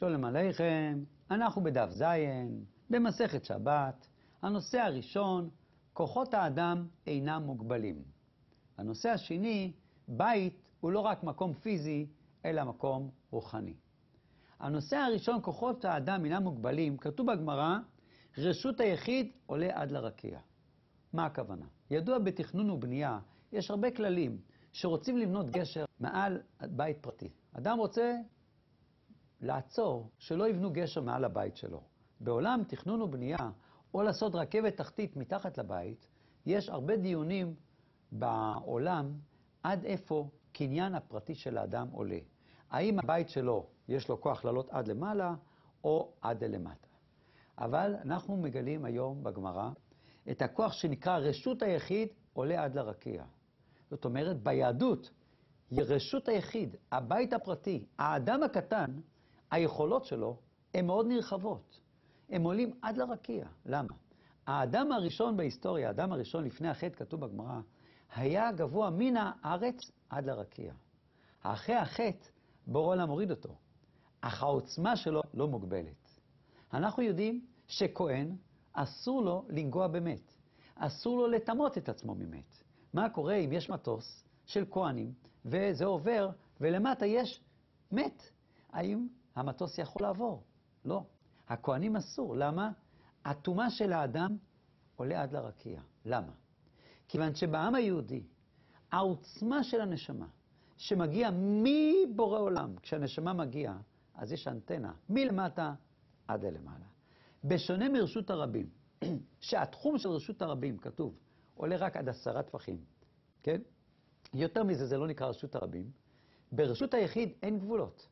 שולם עליכם, אנחנו בדף ז', במסכת שבת. הנושא הראשון, כוחות האדם אינם מוגבלים. הנושא השני, בית הוא לא רק מקום פיזי, אלא מקום רוחני. הנושא הראשון, כוחות האדם אינם מוגבלים, כתוב בגמרא, רשות היחיד עולה עד לרקיע. מה הכוונה? ידוע בתכנון ובנייה, יש הרבה כללים שרוצים לבנות גשר מעל בית פרטי. אדם רוצה לעצור, שלא יבנו גשר מעל הבית שלו. בעולם תכנון ובנייה, או לעשות רכבת תחתית מתחת לבית, יש הרבה דיונים בעולם עד איפה קניין הפרטי של האדם עולה. האם הבית שלו, יש לו כוח לעלות עד למעלה או עד למטה. אבל אנחנו מגלים היום בגמרא את הכוח שנקרא רשות היחיד עולה עד לרקיע. זאת אומרת, ביהדות, רשות היחיד, הבית הפרטי, האדם הקטן, היכולות שלו הן מאוד נרחבות. הם עולים עד לרקיע. למה? האדם הראשון בהיסטוריה, האדם הראשון לפני החטא, כתוב בגמרא, היה גבוה מן הארץ עד לרקיע. אחרי החטא, בור העולם הוריד אותו. אך העוצמה שלו לא מוגבלת. אנחנו יודעים שכהן, אסור לו לנגוע במת. אסור לו לטמות את עצמו ממת. מה קורה אם יש מטוס של כהנים, וזה עובר, ולמטה יש מת? האם המטוס יכול לעבור? לא. הכהנים אסור. למה? הטומאה של האדם עולה עד לרקיע. למה? כיוון שבעם היהודי, העוצמה של הנשמה, שמגיע מבורא עולם, כשהנשמה מגיעה, אז יש אנטנה, מלמטה עד למעלה. בשונה מרשות הרבים, שהתחום של רשות הרבים, כתוב, עולה רק עד עשרה טפחים, כן? יותר מזה, זה לא נקרא רשות הרבים. ברשות היחיד אין גבולות.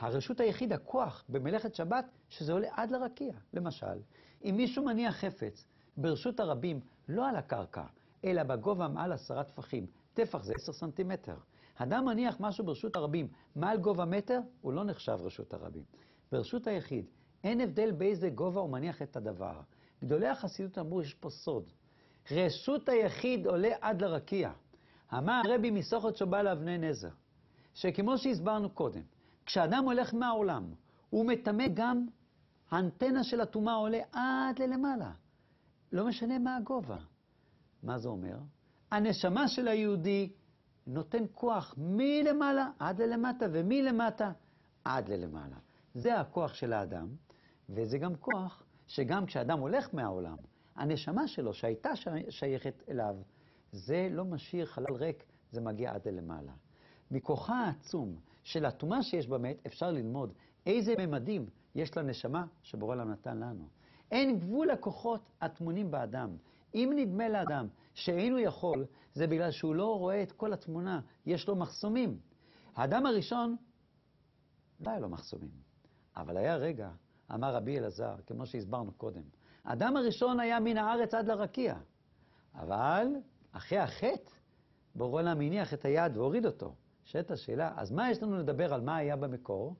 הרשות היחיד, הכוח במלאכת שבת, שזה עולה עד לרקיע. למשל, אם מישהו מניח חפץ ברשות הרבים, לא על הקרקע, אלא בגובה מעל עשרה טפחים, טפח זה עשר סנטימטר. אדם מניח משהו ברשות הרבים מעל גובה מטר, הוא לא נחשב רשות הרבים. ברשות היחיד, אין הבדל באיזה גובה הוא מניח את הדבר. גדולי החסידות אמרו, יש פה סוד. רשות היחיד עולה עד לרקיע. אמר הרבי מסוכת שבא לאבני נזר, שכמו שהסברנו קודם, כשאדם הולך מהעולם, הוא מטמא גם, האנטנה של הטומאה עולה עד ללמעלה. לא משנה מה הגובה. מה זה אומר? הנשמה של היהודי נותן כוח מלמעלה עד ללמטה, ומלמטה עד ללמעלה. זה הכוח של האדם, וזה גם כוח שגם כשאדם הולך מהעולם, הנשמה שלו שהייתה שייכת אליו, זה לא משאיר חלל ריק, זה מגיע עד למעלה. מכוחה העצום של הטומאה שיש במת, אפשר ללמוד איזה ממדים יש לנשמה שבורא לה נתן לנו. אין גבול לכוחות הטמונים באדם. אם נדמה לאדם שאינו יכול, זה בגלל שהוא לא רואה את כל התמונה, יש לו מחסומים. האדם הראשון, לא היה לו מחסומים, אבל היה רגע, אמר רבי אלעזר, כמו שהסברנו קודם, האדם הראשון היה מן הארץ עד לרקיע, אבל אחרי החטא, בורא עולם הניח את היד והוריד אותו. שאת השאלה, אז מה יש לנו לדבר על מה היה במקור?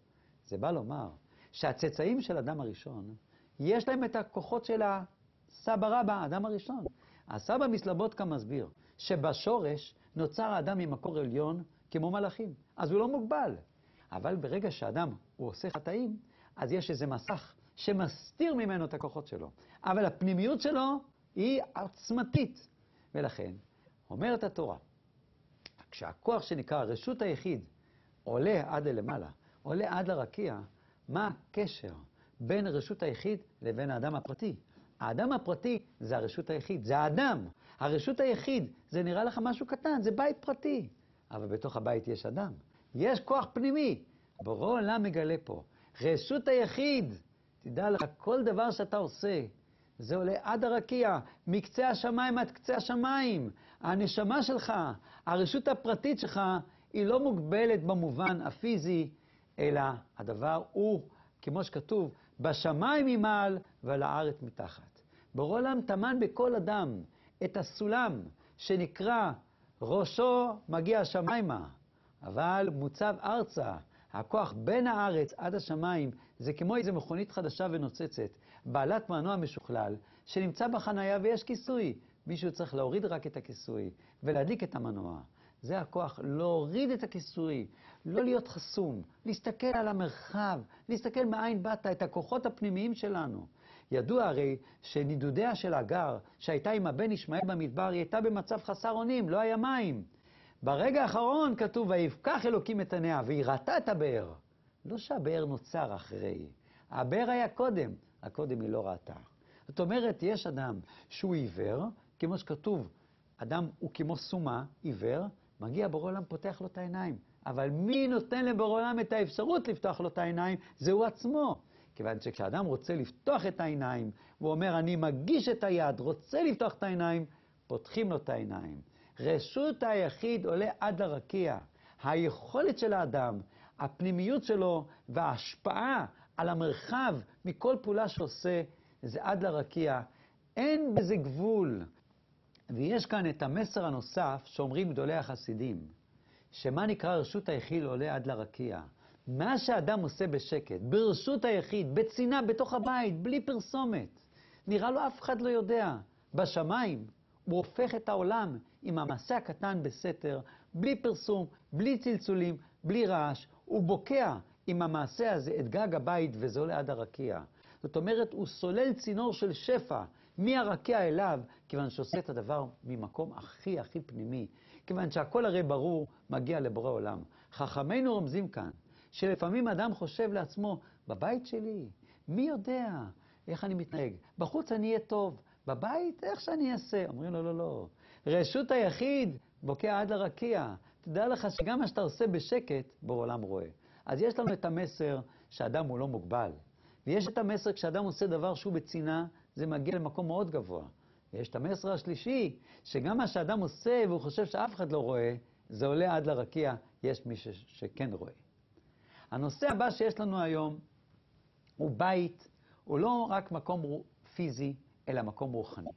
זה בא לומר שהצאצאים של אדם הראשון, יש להם את הכוחות של הסבא רבא, האדם הראשון. הסבא מסלבודקה מסביר שבשורש נוצר האדם ממקור עליון כמו מלאכים, אז הוא לא מוגבל. אבל ברגע שאדם הוא עושה חטאים, אז יש איזה מסך שמסתיר ממנו את הכוחות שלו. אבל הפנימיות שלו היא עוצמתית. ולכן, אומרת התורה, כשהכוח שנקרא רשות היחיד עולה עד למעלה, עולה עד לרקיע, מה הקשר בין רשות היחיד לבין האדם הפרטי? האדם הפרטי זה הרשות היחיד, זה האדם. הרשות היחיד, זה נראה לך משהו קטן, זה בית פרטי. אבל בתוך הבית יש אדם. יש כוח פנימי. בורא עולם מגלה פה. רשות היחיד, תדע לך, כל דבר שאתה עושה, זה עולה עד הרקיע, מקצה השמיים עד קצה השמיים. הנשמה שלך, הרשות הפרטית שלך, היא לא מוגבלת במובן הפיזי, אלא הדבר הוא, כמו שכתוב, בשמיים ממעל ועל הארץ מתחת. בורא עולם טמן בכל אדם את הסולם שנקרא ראשו מגיע השמיימה, אבל מוצב ארצה. הכוח בין הארץ עד השמיים זה כמו איזו מכונית חדשה ונוצצת, בעלת מנוע משוכלל, שנמצא בחנייה ויש כיסוי. מישהו צריך להוריד רק את הכיסוי ולהדליק את המנוע. זה הכוח להוריד את הכיסוי, לא להיות חסום, להסתכל על המרחב, להסתכל מאין באת, את הכוחות הפנימיים שלנו. ידוע הרי שנידודיה של הגר, שהייתה עם הבן ישמעאל במדבר, היא הייתה במצב חסר אונים, לא היה מים. ברגע האחרון כתוב, ויפקח אלוקים את עיניה, והיא ראתה את הבאר. לא שהבאר נוצר אחרי, הבאר היה קודם, הקודם היא לא ראתה. זאת אומרת, יש אדם שהוא עיוור, כמו שכתוב, אדם הוא כמו סומה, עיוור, מגיע בורא עולם, פותח לו את העיניים. אבל מי נותן לבורא עולם את האפשרות לפתוח לו את העיניים? זהו עצמו. כיוון שכשאדם רוצה לפתוח את העיניים, הוא אומר, אני מגיש את היד, רוצה לפתוח את העיניים, פותחים לו את העיניים. רשות היחיד עולה עד לרקיע. היכולת של האדם, הפנימיות שלו וההשפעה על המרחב מכל פעולה שעושה, זה עד לרקיע. אין בזה גבול. ויש כאן את המסר הנוסף שאומרים גדולי החסידים, שמה נקרא רשות היחיד עולה עד לרקיע. מה שאדם עושה בשקט, ברשות היחיד, בצינה, בתוך הבית, בלי פרסומת, נראה לו אף אחד לא יודע. בשמיים הוא הופך את העולם עם המעשה הקטן בסתר, בלי פרסום, בלי צלצולים, בלי רעש. הוא בוקע עם המעשה הזה את גג הבית וזה עולה עד הרקיע. זאת אומרת, הוא סולל צינור של שפע מהרקיע אליו, כיוון שעושה את הדבר ממקום הכי הכי פנימי. כיוון שהכל הרי ברור, מגיע לבורא עולם. חכמינו רומזים כאן, שלפעמים אדם חושב לעצמו, בבית שלי, מי יודע איך אני מתנהג? בחוץ אני אהיה טוב, בבית, איך שאני אעשה? אומרים לו, לא, לא, לא. רשות היחיד בוקע עד לרקיע. תדע לך שגם מה שאתה עושה בשקט, בורא עולם רואה. אז יש לנו את המסר שאדם הוא לא מוגבל. ויש את המסר כשאדם עושה דבר שהוא בצנעה, זה מגיע למקום מאוד גבוה. ויש את המסר השלישי, שגם מה שאדם עושה והוא חושב שאף אחד לא רואה, זה עולה עד לרקיע, יש מי ש- שכן רואה. הנושא הבא שיש לנו היום הוא בית, הוא לא רק מקום פיזי, אלא מקום רוחני.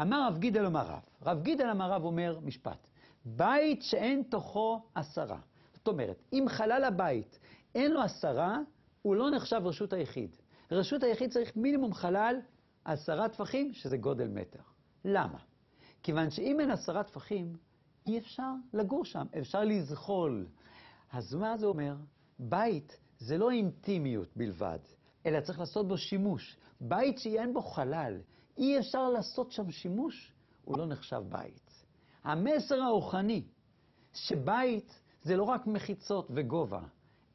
אמר רב גידל אמר רב, רב גידל אמר רב אומר משפט, בית שאין תוכו עשרה. זאת אומרת, אם חלל הבית אין לו עשרה, הוא לא נחשב רשות היחיד. רשות היחיד צריך מינימום חלל עשרה טפחים, שזה גודל מטר. למה? כיוון שאם אין עשרה טפחים, אי אפשר לגור שם, אפשר לזחול. אז מה זה אומר? בית זה לא אינטימיות בלבד, אלא צריך לעשות בו שימוש. בית שאין בו חלל, אי אפשר לעשות שם שימוש, הוא לא נחשב בית. המסר הרוחני, שבית זה לא רק מחיצות וגובה,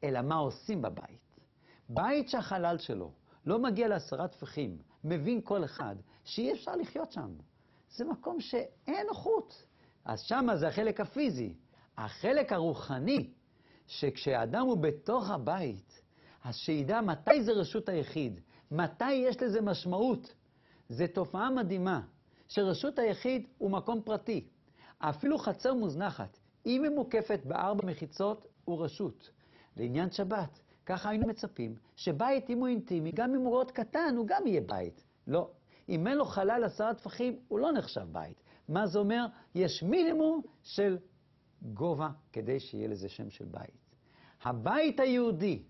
אלא מה עושים בבית. בית שהחלל שלו לא מגיע לעשרה טפחים, מבין כל אחד שאי אפשר לחיות שם. זה מקום שאין נוחות. אז שמה זה החלק הפיזי. החלק הרוחני, שכשאדם הוא בתוך הבית, אז שידע מתי זה רשות היחיד, מתי יש לזה משמעות. זו תופעה מדהימה, שרשות היחיד הוא מקום פרטי. אפילו חצר מוזנחת, אם היא מוקפת בארבע מחיצות, הוא רשות. לעניין שבת, ככה היינו מצפים, שבית, אם הוא אינטימי, גם אם הוא מאוד קטן, הוא גם יהיה בית. לא. אם אין לו חלל עשרה טפחים, הוא לא נחשב בית. מה זה אומר? יש מינימום של גובה כדי שיהיה לזה שם של בית. הבית היהודי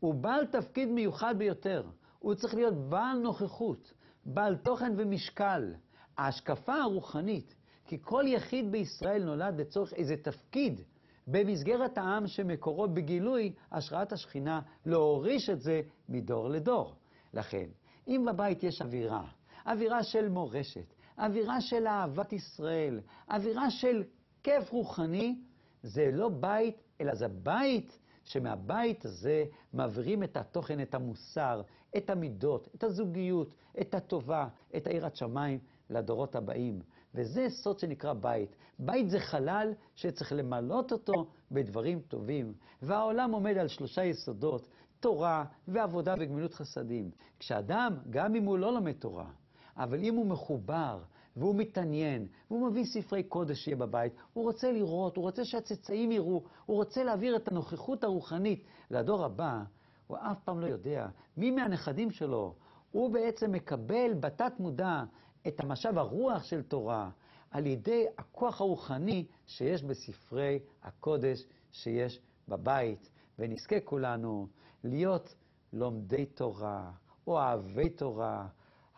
הוא בעל תפקיד מיוחד ביותר. הוא צריך להיות בעל נוכחות, בעל תוכן ומשקל. ההשקפה הרוחנית, כי כל יחיד בישראל נולד לצורך איזה תפקיד במסגרת העם שמקורו בגילוי השראת השכינה, להוריש את זה מדור לדור. לכן, אם בבית יש אווירה, אווירה של מורשת, אווירה של אהבת ישראל, אווירה של כיף רוחני, זה לא בית, אלא זה בית שמהבית הזה מעבירים את התוכן, את המוסר, את המידות, את הזוגיות, את הטובה, את היראת שמיים לדורות הבאים. וזה סוד שנקרא בית. בית זה חלל שצריך למלות אותו בדברים טובים. והעולם עומד על שלושה יסודות, תורה ועבודה וגמילות חסדים. כשאדם, גם אם הוא לא לומד תורה, אבל אם הוא מחובר והוא מתעניין, והוא מביא ספרי קודש שיהיה בבית, הוא רוצה לראות, הוא רוצה שהצאצאים יראו, הוא רוצה להעביר את הנוכחות הרוחנית לדור הבא, הוא אף פעם לא יודע מי מהנכדים שלו, הוא בעצם מקבל בתת מודע את המשאב הרוח של תורה על ידי הכוח הרוחני שיש בספרי הקודש שיש בבית, ונזכה כולנו להיות לומדי תורה, אוהבי תורה,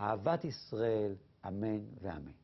אהבת ישראל, אמן ואמן.